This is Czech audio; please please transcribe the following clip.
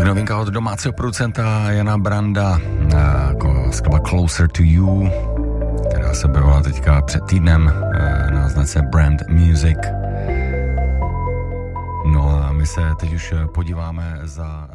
Tolik novinka od domácího producenta Jana Branda, eh, jako skladba Closer to You, která se objevila teďka před týdnem eh, na znace Brand Music. No a my se teď už eh, podíváme za